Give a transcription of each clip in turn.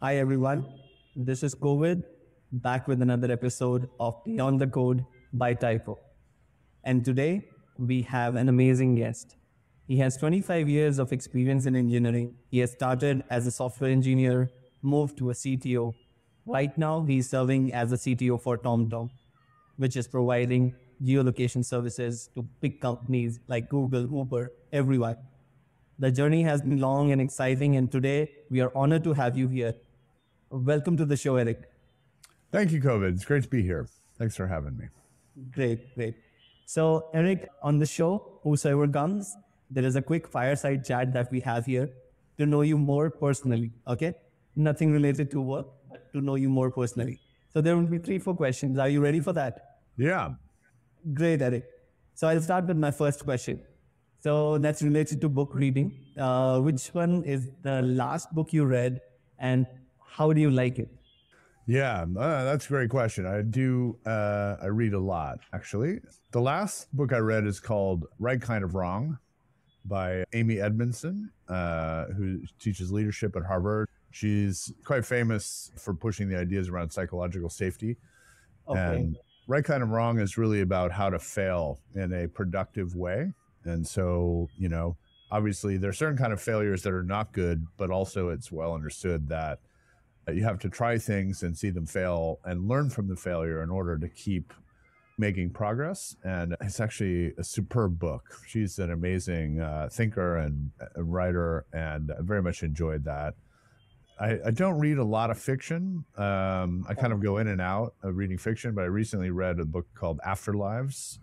Hi, everyone. This is Kovid, back with another episode of Beyond the Code by Typo. And today we have an amazing guest. He has 25 years of experience in engineering. He has started as a software engineer, moved to a CTO. Right now, he's serving as a CTO for TomTom, which is providing geolocation services to big companies like Google, Uber, everyone. The journey has been long and exciting, and today we are honored to have you here. Welcome to the show, Eric. Thank you, Kovid. It's great to be here. Thanks for having me. Great, great. So, Eric, on the show, whosoever comes, there is a quick fireside chat that we have here to know you more personally. Okay, nothing related to work, but to know you more personally. So there will be three, four questions. Are you ready for that? Yeah. Great, Eric. So I'll start with my first question. So that's related to book reading. Uh, which one is the last book you read, and how do you like it? Yeah, uh, that's a great question. I do. Uh, I read a lot, actually. The last book I read is called "Right Kind of Wrong" by Amy Edmondson, uh, who teaches leadership at Harvard. She's quite famous for pushing the ideas around psychological safety. Okay. And right kind of wrong is really about how to fail in a productive way. And so, you know, obviously there are certain kind of failures that are not good, but also it's well understood that you have to try things and see them fail and learn from the failure in order to keep making progress. And it's actually a superb book. She's an amazing uh, thinker and uh, writer, and I very much enjoyed that. I, I don't read a lot of fiction. Um, I kind of go in and out of reading fiction, but I recently read a book called Afterlives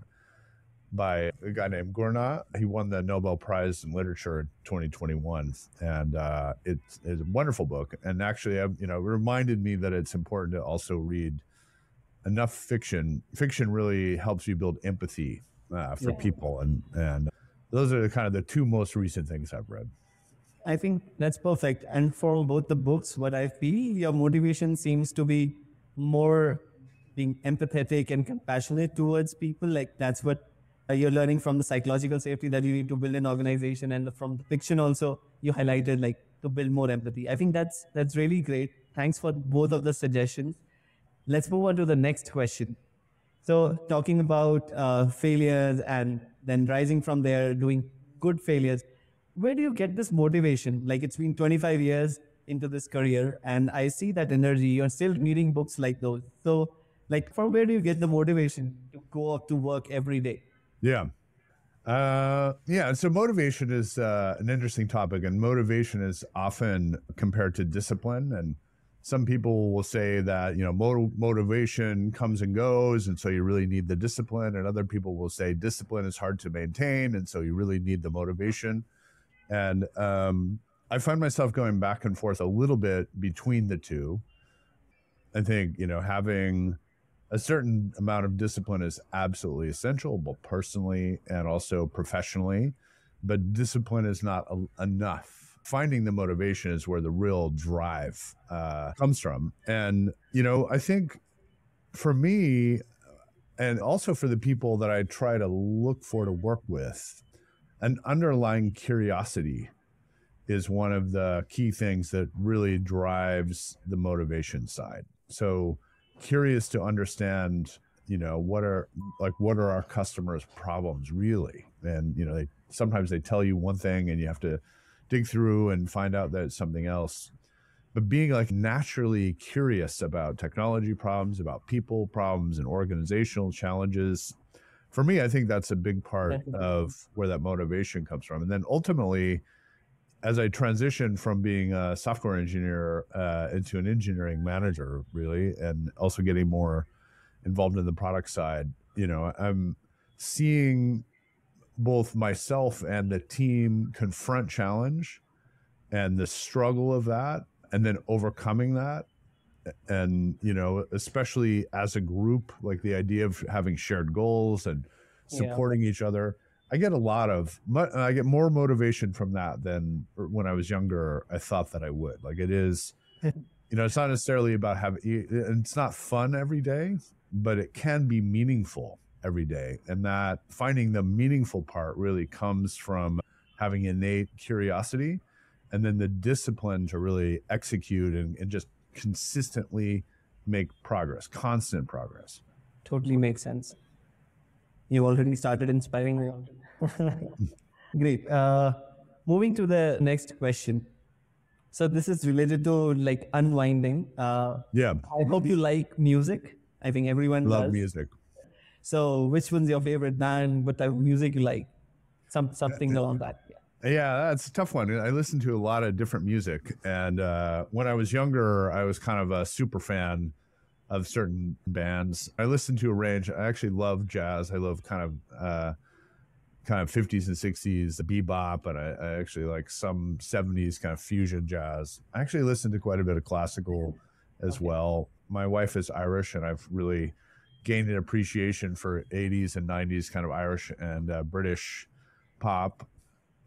by a guy named Gurnah. He won the Nobel Prize in Literature in 2021, and uh, it's, it's a wonderful book. And actually, uh, you know, it reminded me that it's important to also read enough fiction. Fiction really helps you build empathy uh, for Yeah. people, and and those are the kind of the two most recent things I've read. I think that's perfect. And for both the books, what I feel your motivation seems to be more being empathetic and compassionate towards people. Like that's what you're learning from the psychological safety that you need to build an organization, and from the fiction also you highlighted like to build more empathy. I think that's that's really great. Thanks for both of the suggestions. Let's move on to the next question. So, talking about uh, failures and then rising from there, doing good failures, where do you get this motivation? Like, it's been 25 years into this career, and I see that energy. You're still reading books like those. So, like, from where do you get the motivation to go up to work every day? Yeah. Uh, yeah. So motivation is uh, an interesting topic, and motivation is often compared to discipline. And some people will say that you know mo- motivation comes and goes, and so you really need the discipline. And other people will say discipline is hard to maintain, and so you really need the motivation. And um, I find myself going back and forth a little bit between the two. I think you know having a certain amount of discipline is absolutely essential, both personally and also professionally. But discipline is not a- enough. Finding the motivation is where the real drive uh, comes from. And, you know, I think for me, and also for the people that I try to look for to work with, an underlying curiosity is one of the key things that really drives the motivation side. So, curious to understand you know what are like what are our customers problems really? And you know they sometimes they tell you one thing and you have to dig through and find out that it's something else. But being like naturally curious about technology problems about people problems and organizational challenges for me i think that's a big part of where that motivation comes from. And then ultimately as I transitioned from being a software engineer uh, into an engineering manager, really, and also getting more involved in the product side, you know, I'm seeing both myself and the team confront challenge and the struggle of that, and then overcoming that. And, you know, especially as a group, like the idea of having shared goals and Yeah. supporting each other. I get a lot of, uh, I get more motivation from that than er, when I was younger. I thought that I would. Like it is, you know, it's not necessarily about having. It's not fun every day, but it can be meaningful every day, and that finding the meaningful part really comes from having innate curiosity and then the discipline to really execute and, and just consistently make progress, constant progress. Totally makes sense. You already started inspiring me. Great. Uh, moving to the next question. So this is related to like unwinding. Uh, Yeah, I hope you like music. I think everyone love does. music. So which one's your favorite band? What type of music you like? Some something along that. Yeah. Yeah, that's a tough one. I listen to a lot of different music, and uh, when I was younger, I was kind of a super fan of certain bands. I listen to a range. I actually love jazz. I love kind of uh, kind of 50s and 60s bebop, and I, I actually like some 70s kind of fusion jazz. I actually listen to quite a bit of classical as well. My wife is Irish, and I've really gained an appreciation for 80s and 90s kind of Irish and uh, British pop.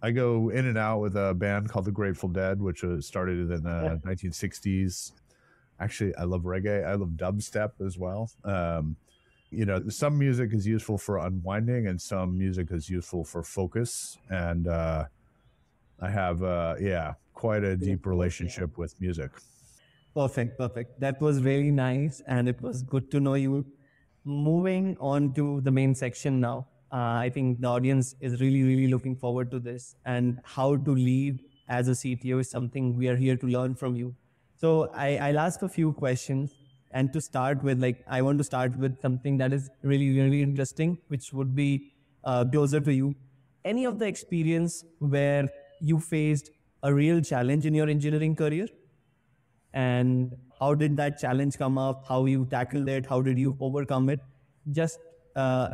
I go in and out with a band called the Grateful Dead, which started in the 1960s. Actually, I love reggae. I love dubstep as well. Um, you know, some music is useful for unwinding, and some music is useful for focus. And uh, I have, uh, yeah, quite a deep relationship with music. Perfect, perfect. That was really nice, and it was good to know you. Moving on to the main section now. Uh, I think the audience is really, really looking forward to this, and how to lead as a CTO is something we are here to learn from you. So I, I'll ask a few questions, and to start with, like I want to start with something that is really, really interesting, which would be uh, closer to you. Any of the experience where you faced a real challenge in your engineering career? and how did that challenge come up how you tackled it how did you overcome it just uh,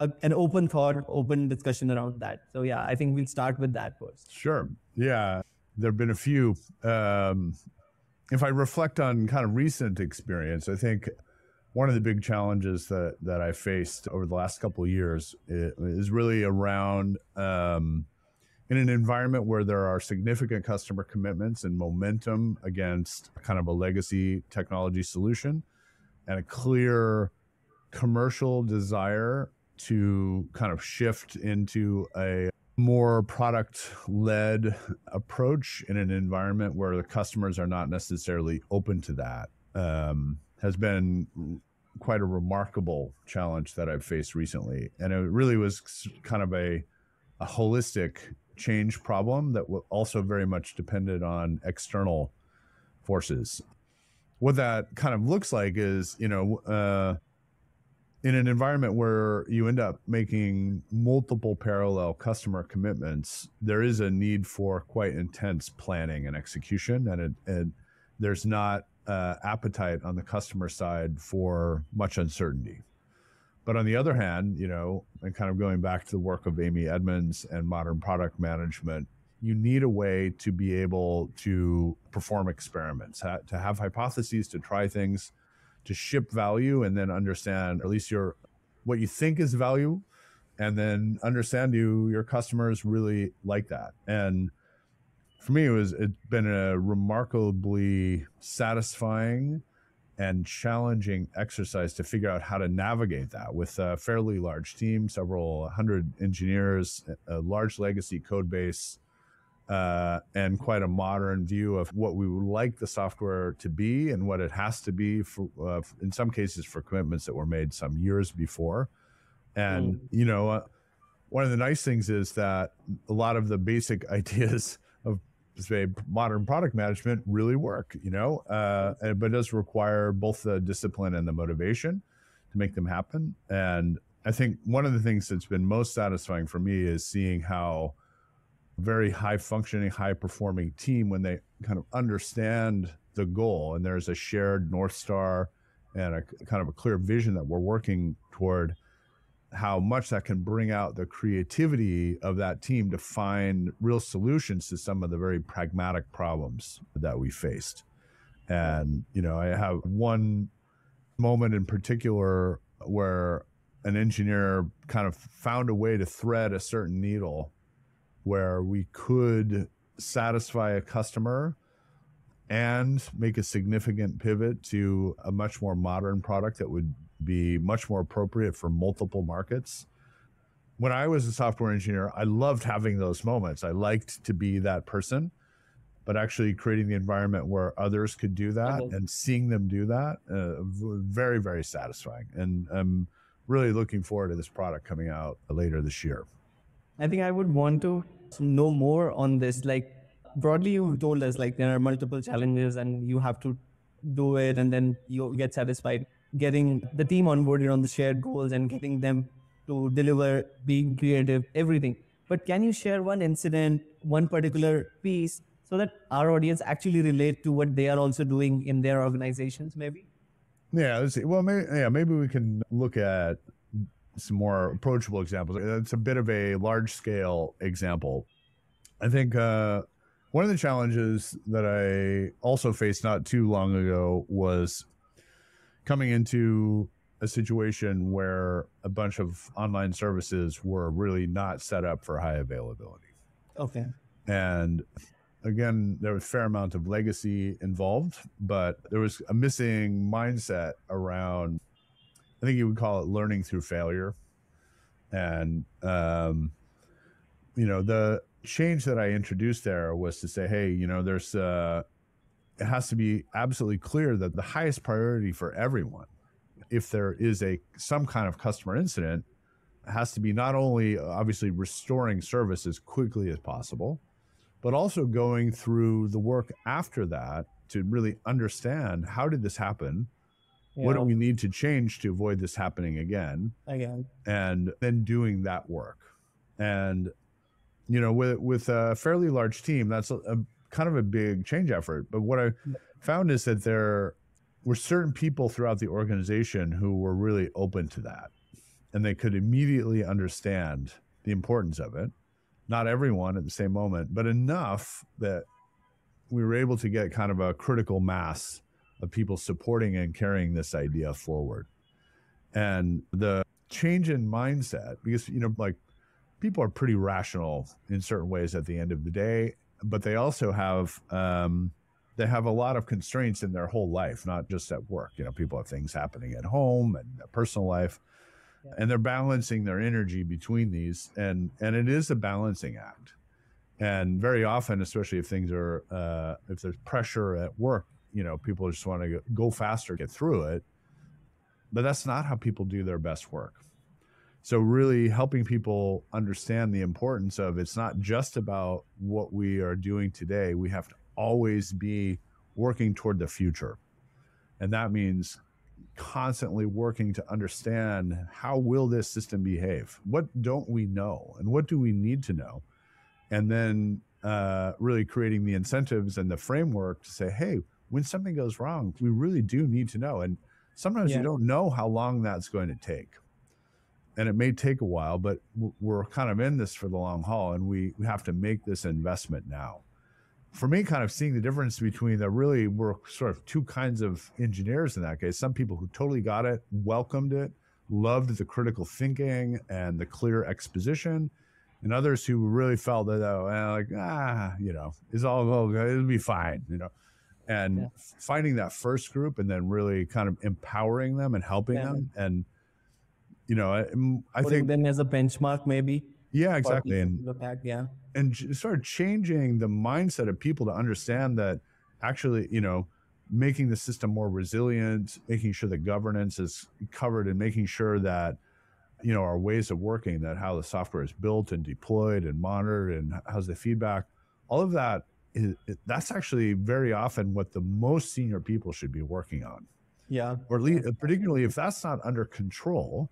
a, an open thought open discussion around that so yeah i think we'll start with that first Sure. Yeah. There have been a few. Um, if I reflect on kind of recent experience, I think one of the big challenges that, that I faced over the last couple of years is really around um, in an environment where there are significant customer commitments and momentum against kind of a legacy technology solution and a clear commercial desire to kind of shift into a more product led approach in an environment where the customers are not necessarily open to that um, has been quite a remarkable challenge that I've faced recently. And it really was kind of a, a holistic change problem that also very much depended on external forces. What that kind of looks like is, you know, uh, in an environment where you end up making multiple parallel customer commitments, there is a need for quite intense planning and execution, and it, and there's not uh, appetite on the customer side for much uncertainty. But on the other hand, you know, and kind of going back to the work of Amy Edmondson modern product management, you need a way to be able to perform experiments, ha- to have hypotheses, to try things, to ship value, and then understand at least your what you think is value, and then understand you your customers really like that. And for me, it was it's been a remarkably satisfying and challenging exercise to figure out how to navigate that with a fairly large team, several hundred engineers, a large legacy code base, uh, and quite a modern view of what we would like the software to be and what it has to be for, uh, in some cases, for commitments that were made some years before. And, you know, uh, one of the nice things is that a lot of the basic ideas of say modern product management really work you know uh, and- but it does require both the discipline and the motivation to make them happen. And i think one of the things that's been most satisfying for me is seeing how very high functioning high performing team when they kind of understand the goal and there's a shared north star and a kind of a clear vision that we're working toward how much that can bring out the creativity of that team to find real solutions to some of the very pragmatic problems that we faced. And, you know, I have one moment in particular where an engineer kind of found a way to thread a certain needle where we could satisfy a customer and make a significant pivot to a much more modern product that would be much more appropriate for multiple markets. When I was a software engineer, I loved having those moments. I liked to be that person. but actually creating the environment where others could do that Okay. and seeing them do that, uh, very, very satisfying. And I'm really looking forward to this product coming out later this year. I think I would want to know more on this. Like broadly, you told us like there are multiple challenges and you have to do it, and then you get satisfied. Getting the team onboarded on the shared goals and getting them to deliver, being creative, everything. But can you share one incident, one particular piece, so that our audience actually relate to what they are also doing in their organizations, maybe? Yeah, let's see. Well, maybe, yeah, maybe we can look at some more approachable examples. It's a bit of a large scale example. I think uh, one of the challenges that I also faced not too long ago was coming into a situation where a bunch of online services were really not set up for high availability. Okay. And again, there was a fair amount of legacy involved, but there was a missing mindset around, I think you would call it learning through failure. And, um, you know, the change that I introduced there was to say, hey, you know, there's, uh, it has to be absolutely clear that the highest priority for everyone, if there is a some kind of customer incident, has to be not only obviously restoring service as quickly as possible, but also going through the work after that to really understand how did this happen? What do we need to change to avoid this happening again? Again. and then doing that work. And you know, with with a fairly large team, that's a, a kind of a big change effort. But what I mm-hmm. found is that there were certain people throughout the organization who were really open to that, and they could immediately understand the importance of it. Not everyone at the same moment, but enough that we were able to get kind of a critical mass of people supporting and carrying this idea forward. And the change in mindset, because, you know, like people are pretty rational in certain ways at the end of the day, but they also have, um, they have a lot of constraints in their whole life, not just at work. You know, people have things happening at home and their personal life, Yeah. and they're balancing their energy between these, and and it is a balancing act. And very often, especially if things are, uh, if there's pressure at work, you know, people just want to go faster, get through it. But that's not how people do their best work. So, really helping people understand the importance of it's not just about what we are doing today. We have to always be working toward the future. And that means constantly working to understand how will this system behave? What don't we know? And what do we need to know? And then uh, really creating the incentives and the framework to say, hey, when something goes wrong, we really do need to know. And sometimes Yeah. you don't know how long that's going to take. And it may take a while, but we're kind of in this for the long haul and we, we have to make this investment now. For me, kind of seeing the difference between the really were sort of two kinds of engineers in that case. Some people who totally got it, welcomed it, loved the critical thinking and the clear exposition, and others who really felt that oh, like ah, you know, it's all oh, it'll be fine, you know, and Yeah. finding that first group and then really kind of empowering them and helping Yeah. them, and you know, I, I Putting think then as a benchmark, maybe. yeah, exactly, and Look at, yeah. and start changing the mindset of people to understand that actually, you know, making the system more resilient, making sure that governance is covered, and making sure that you know our ways of working, that how the software is built and deployed and monitored, and how's the feedback, all of that is it- that's actually very often what the most senior people should be working on. Yeah. or least particularly if that's not under control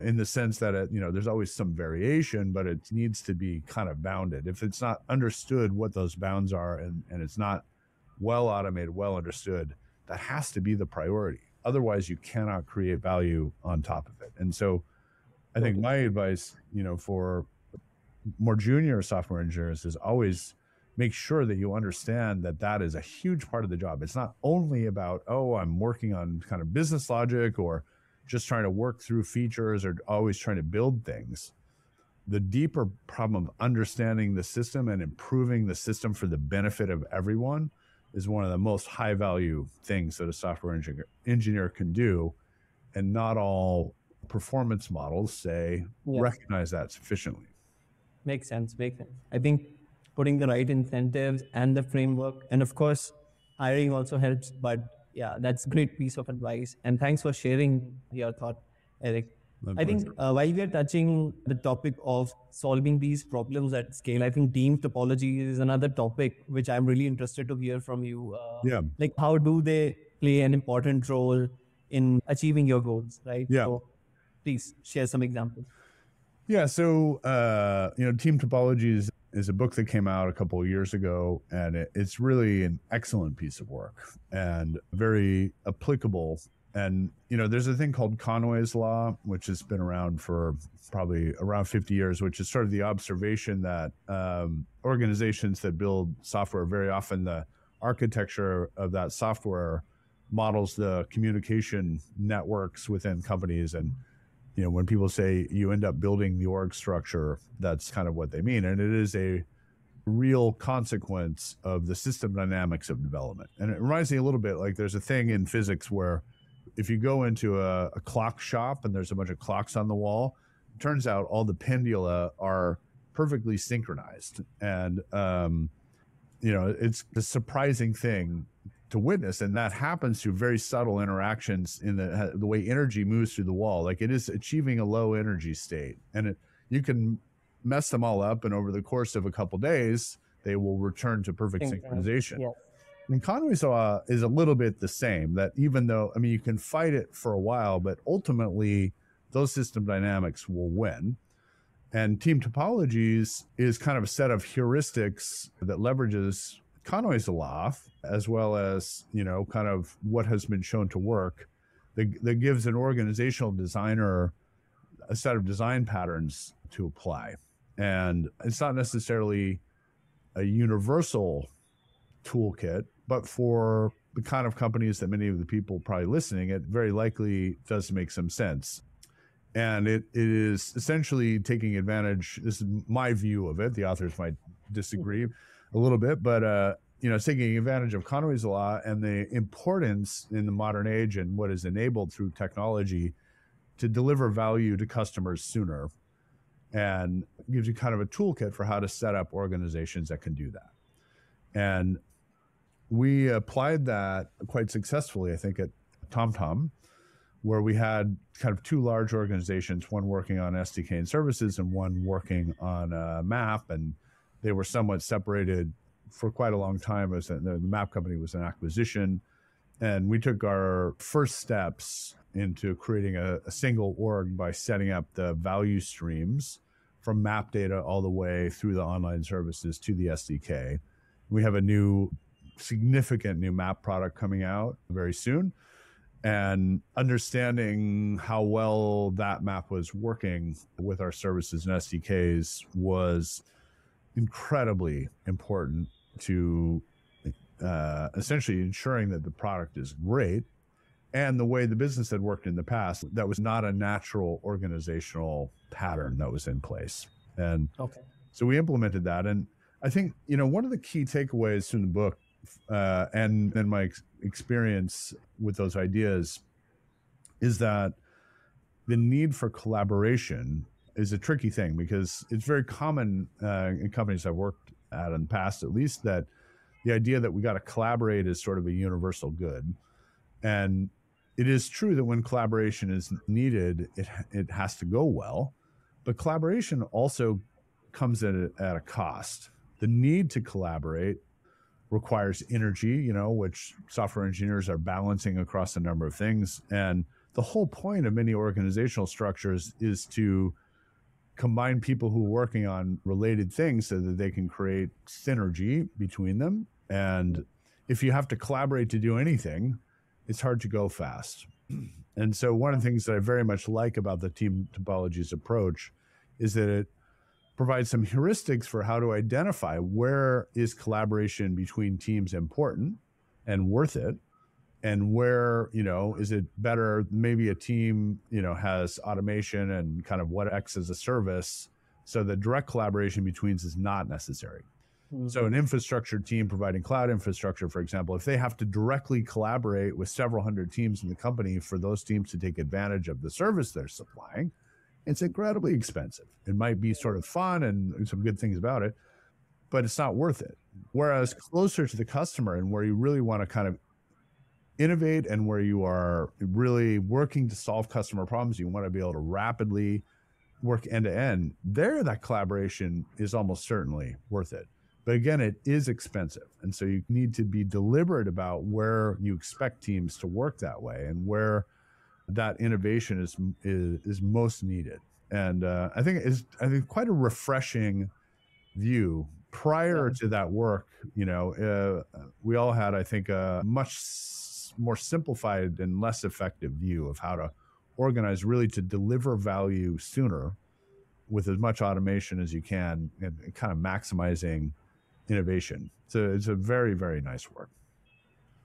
in the sense that it, you know there's always some variation but it needs to be kind of bounded. If it's not understood what those bounds are and, and it's not well automated well understood that has to be the priority. Otherwise you cannot create value on top of it. And so i think my advice you know for more junior software engineers is always make sure that you understand that that is a huge part of the job. It's not only about, oh, I'm working on kind of business logic or just trying to work through features or always trying to build things. The deeper problem of understanding the system and improving the system for the benefit of everyone is one of the most high value things that a software engineer, engineer can do. And not all performance models say Yeah. recognize that sufficiently. Makes sense. Makes sense. I think putting the right incentives and the framework. And of course, hiring also helps. But yeah, that's great piece of advice. And thanks for sharing your thought, Eric. My I think uh, while we are touching the topic of solving these problems at scale, I think team topology is another topic which I'm really interested to hear from you. Uh, Yeah. Like, how do they play an important role in achieving your goals, right? Yeah. So please share some examples. Yeah, so uh, you know, Team Topologies is a book that came out a couple of years ago, and it, it's really an excellent piece of work and very applicable. And you know, there's a thing called Conway's Law, which has been around for probably around 50 years, which is sort of the observation that um, organizations that build software very often the architecture of that software models the communication networks within companies and you know, when people say you end up building the org structure, that's kind of what they mean. And it is a real consequence of the system dynamics of development. And it reminds me a little bit like there's a thing in physics where if you go into a, a clock shop and there's a bunch of clocks on the wall, turns out all the pendula are perfectly synchronized. And, um, you know, it's a surprising thing to witness and that happens through very subtle interactions in the the way energy moves through the wall. Like it is achieving a low energy state and it, you can mess them all up and over the course of a couple days they will return to perfect synchronization. Yes. and Conway's law uh, is a little bit the same that even though I mean you can fight it for a while but ultimately those system dynamics will win. And team topologies is kind of a set of heuristics that leverages Conway's law, as well as you know, kind of what has been shown to work, that, that gives an organizational designer a set of design patterns to apply. And it's not necessarily a universal toolkit, but for the kind of companies that many of the people probably listening, it very likely does make some sense. And it, it is essentially taking advantage. This is my view of it. The authors might disagree a little bit, but uh, you know, taking advantage of Conway's law and the importance in the modern age and what is enabled through technology to deliver value to customers sooner, and gives you kind of a toolkit for how to set up organizations that can do that. And we applied that quite successfully, I think, at TomTom, where we had kind of two large organizations, one working on SDK and services and one working on a map, and they were somewhat separated for quite a long time. As the, the map company was an acquisition, and we took our first steps into creating a, a single org by setting up the value streams from map data all the way through the online services to the SDK. We have a new, significant new map product coming out very soon. And understanding how well that map was working with our services and SDKs was incredibly important to uh, essentially ensuring that the product is great and the way the business had worked in the past that was not a natural organizational pattern that was in place and Okay. so we implemented that and i think you know one of the key takeaways from the book uh, and and my ex- experience with those ideas is that the need for collaboration is a tricky thing because it's very common uh, in companies I've worked at in the past, at least, that the idea that we got to collaborate is sort of a universal good. And it is true that when collaboration is needed, it, it has to go well. But collaboration also comes at a, at a cost. The need to collaborate requires energy, you know, which software engineers are balancing across a number of things. And the whole point of many organizational structures is to combine people who are working on related things so that they can create synergy between them. And if you have to collaborate to do anything, it's hard to go fast. And so, one of the things that I very much like about the team topologies approach is that it provides some heuristics for how to identify where is collaboration between teams important and worth it and where you know is it better? Maybe a team you know has automation and kind of what acts as a service so the direct collaboration between is not necessary. So mm-hmm. an infrastructure team providing cloud infrastructure for example if they have to directly collaborate with several hundred teams in the company for those teams to take advantage of the service they're supplying it's incredibly expensive. It might be sort of fun and some good things about it but it's not worth it. Whereas closer to the customer and where you really want to kind of innovate and where you are really working to solve customer problems, you want to be able to rapidly work end to end. There, that collaboration is almost certainly worth it. But again, it is expensive. And so you need to be deliberate about where you expect teams to work that way and where that innovation is is, is most needed. And uh, I think it's I think quite a refreshing view. Prior yeah. to that work, you know, uh, we all had, I think, a much more simplified and less effective view of how to organize really to deliver value sooner with as much automation as you can and kind of maximizing innovation. So it's a very, very nice work.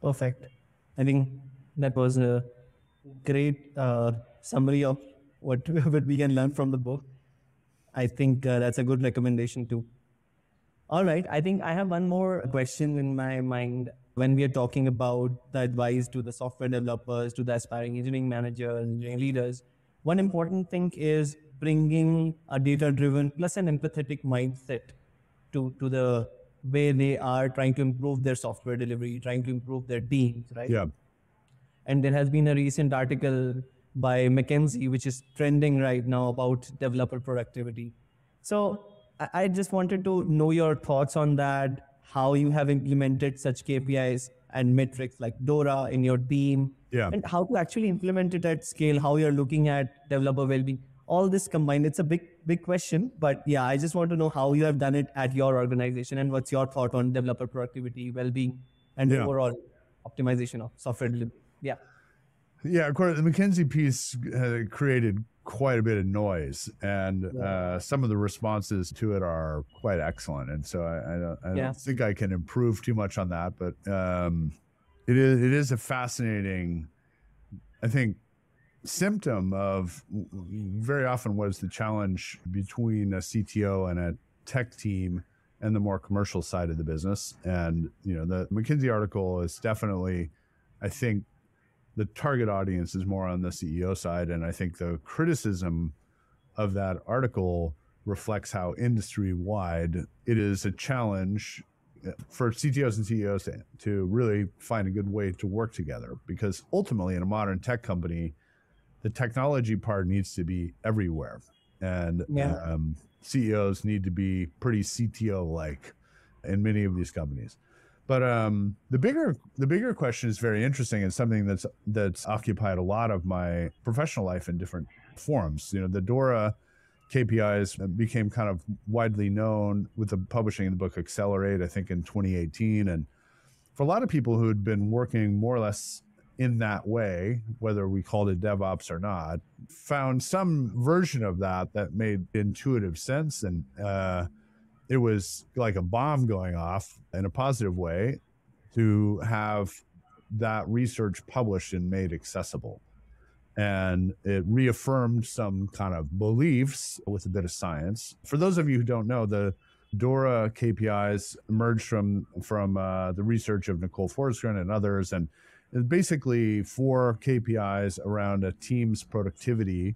Perfect. I think that was a great uh, summary of what, what we can learn from the book. I think uh, that's a good recommendation too. All right. I think I have one more question in my mind when we are talking about the advice to the software developers, to the aspiring engineering managers, engineering leaders. One important thing is bringing a data driven plus an empathetic mindset to, to the way they are trying to improve their software delivery, trying to improve their teams, right? Yeah. And there has been a recent article by McKinsey, which is trending right now about developer productivity. So I just wanted to know your thoughts on that, how you have implemented such KPIs and metrics like DORA in your team, yeah. and how to actually implement it at scale, how you're looking at developer well-being. All this combined, it's a big, big question. But yeah, I just want to know how you have done it at your organization and what's your thought on developer productivity, well-being, and yeah. overall optimization of software delivery. Yeah. Yeah, of course, the McKinsey piece uh, created quite a bit of noise, and yeah. uh, some of the responses to it are quite excellent. And so I, I don't, I yeah. don't think I can improve too much on that, but um, it is it is a fascinating, I think, symptom of very often what is the challenge between a CTO and a tech team and the more commercial side of the business. And you know, the McKinsey article is definitely, I think, the target audience is more on the CEO side. And I think the criticism of that article reflects how industry wide it is a challenge uh, for CTOs and CEOs to, to, really find a good way to work together. Because ultimately, in a modern tech company, the technology part needs to be everywhere. And yeah. um, CEOs need to be pretty CTO like in many of these companies. But um, the bigger the bigger question is very interesting and something that's that's occupied a lot of my professional life in different forms. You know, the Dora KPIs became kind of widely known with the publishing of the book Accelerate, I think in 2018. And for a lot of people who had been working more or less in that way, whether we called it DevOps or not, found some version of that that made intuitive sense and uh, it was like a bomb going off in a positive way to have that research published and made accessible. And it reaffirmed some kind of beliefs with a bit of science. For those of you who don't know, the Dora KPIs emerged from from uh, the research of Nicole Forsgren and others, and basically four KPIs around a team's productivity,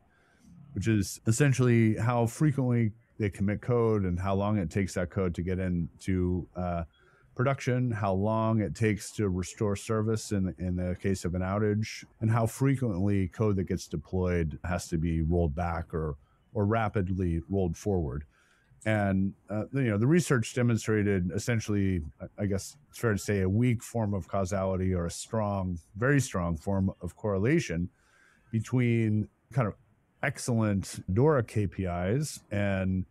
which is essentially how frequently they commit code and how long it takes that code to get into uh, production, how long it takes to restore service in, in the case of an outage, and how frequently code that gets deployed has to be rolled back or, or rapidly rolled forward. And uh, you know the research demonstrated essentially, I guess it's fair to say, a weak form of causality or a strong, very strong form of correlation between kind of excellent Dora KPIs and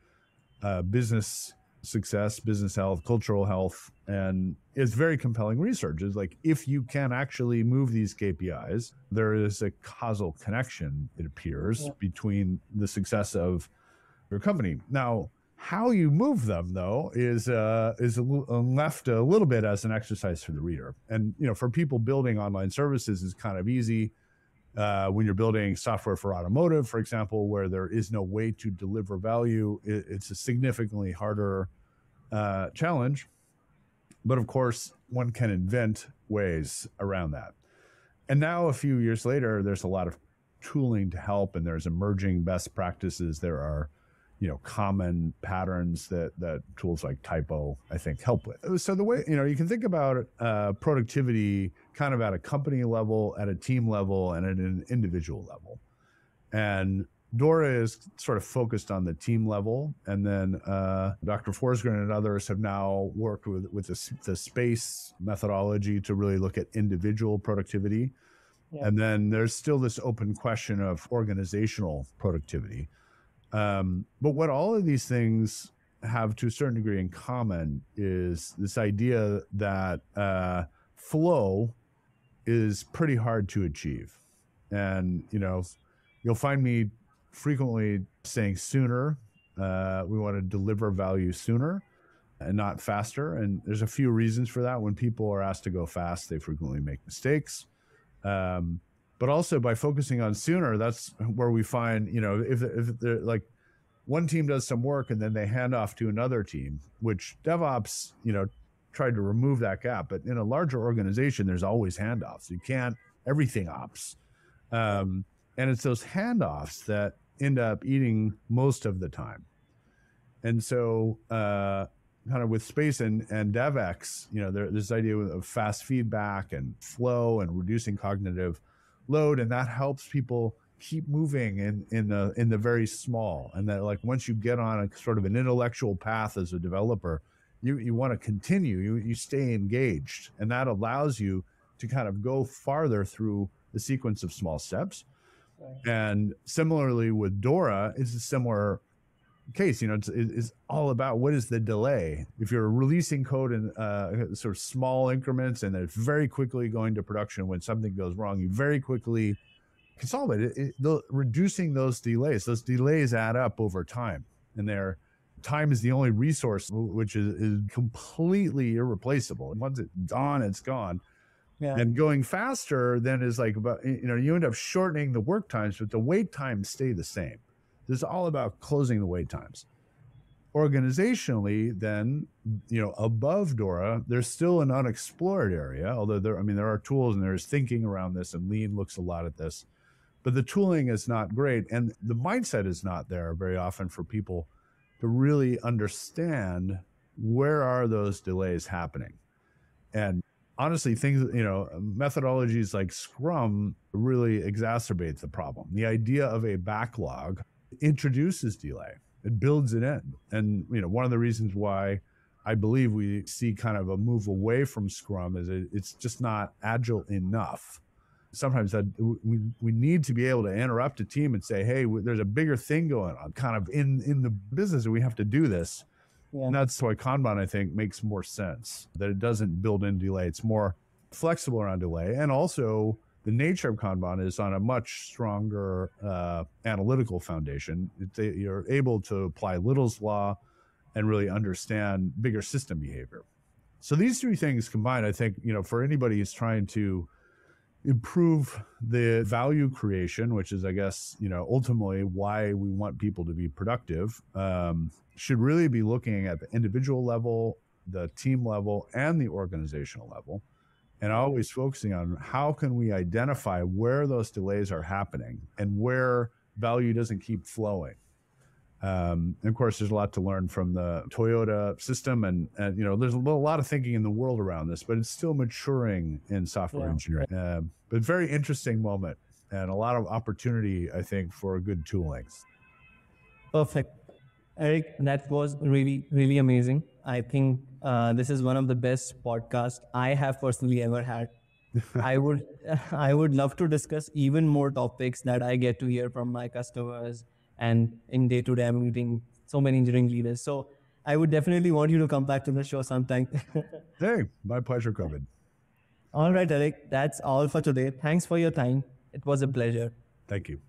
uh, business success, business health, cultural health, and it's very compelling research. It's like if you can actually move these KPIs, there is a causal connection, it appears, yeah. between the success of your company. Now, how you move them, though, is uh, is a, left a little bit as an exercise for the reader. And you know, for people building online services, is kind of easy uh, when you're building software for automotive, for example, where there is no way to deliver value, it, it's a significantly harder uh, challenge. But of course, one can invent ways around that. And now, a few years later, there's a lot of tooling to help, and there's emerging best practices. There are you know common patterns that that tools like typo i think help with so the way you know you can think about uh, productivity kind of at a company level at a team level and at an individual level and Dora is sort of focused on the team level, and then uh, Dr. Forsgren and others have now worked with with the, the space methodology to really look at individual productivity. Yeah. And then there's still this open question of organizational productivity. Um, but what all of these things have to a certain degree in common is this idea that uh, flow is pretty hard to achieve. And, you know, you'll find me frequently saying sooner. Uh, we want to deliver value sooner and not faster. And there's a few reasons for that. When people are asked to go fast, they frequently make mistakes. Um, but also by focusing on sooner, that's where we find, you know, if, if they're like one team does some work and then they hand off to another team, which DevOps, you know, tried to remove that gap. But in a larger organization, there's always handoffs. You can't everything ops. Um, and it's those handoffs that end up eating most of the time. And so, uh, kind of with space and, and DevX, you know, there, this idea of fast feedback and flow and reducing cognitive load, and that helps people keep moving in in the in the very small. And that like once you get on a sort of an intellectual path as a developer, you you want to continue. You you stay engaged, and that allows you to kind of go farther through the sequence of small steps and similarly with Dora, it's a similar case. You know, it's, it's all about what is the delay. If you're releasing code in uh, sort of small increments and it's very quickly going to production when something goes wrong, you very quickly consolidate it. it the, reducing those delays, those delays add up over time, and they're time is the only resource which is, is completely irreplaceable. And once it's gone, it's gone. Yeah. And going faster then is like about you know you end up shortening the work times, but the wait times stay the same. This is all about closing the wait times. Organizationally, then you know above Dora, there's still an unexplored area. Although there, I mean, there are tools and there's thinking around this, and Lean looks a lot at this, but the tooling is not great, and the mindset is not there very often for people to really understand where are those delays happening and honestly, things, you know, methodologies like Scrum really exacerbate the problem. The idea of a backlog introduces delay, it builds it in. And, you know, one of the reasons why I believe we see kind of a move away from Scrum is it, it's just not agile enough. Sometimes that we, we need to be able to interrupt a team and say, hey, there's a bigger thing going on kind of in, in the business and we have to do this yeah. And that's why Kanban, I think, makes more sense that it doesn't build in delay. It's more flexible around delay. And also, the nature of Kanban is on a much stronger uh, analytical foundation. It, you're able to apply Little's Law and really understand bigger system behavior. So these three things combined, I think, you know, for anybody who's trying to improve the value creation, which is, I guess, you know, ultimately why we want people to be productive, um, should really be looking at the individual level, the team level, and the organizational level, and always focusing on how can we identify where those delays are happening and where value doesn't keep flowing. Um, and of course, there's a lot to learn from the Toyota system, and, and you know, there's a lot of thinking in the world around this, but it's still maturing in software yeah. engineering. Uh, but very interesting moment, and a lot of opportunity, I think, for good tooling. Perfect, Eric. That was really, really amazing. I think uh, this is one of the best podcasts I have personally ever had. I would, I would love to discuss even more topics that I get to hear from my customers and in day to day, I'm meeting so many engineering leaders. So I would definitely want you to come back to the show sometime. hey, my pleasure, Kevin. All right, Eric. That's all for today. Thanks for your time. It was a pleasure. Thank you.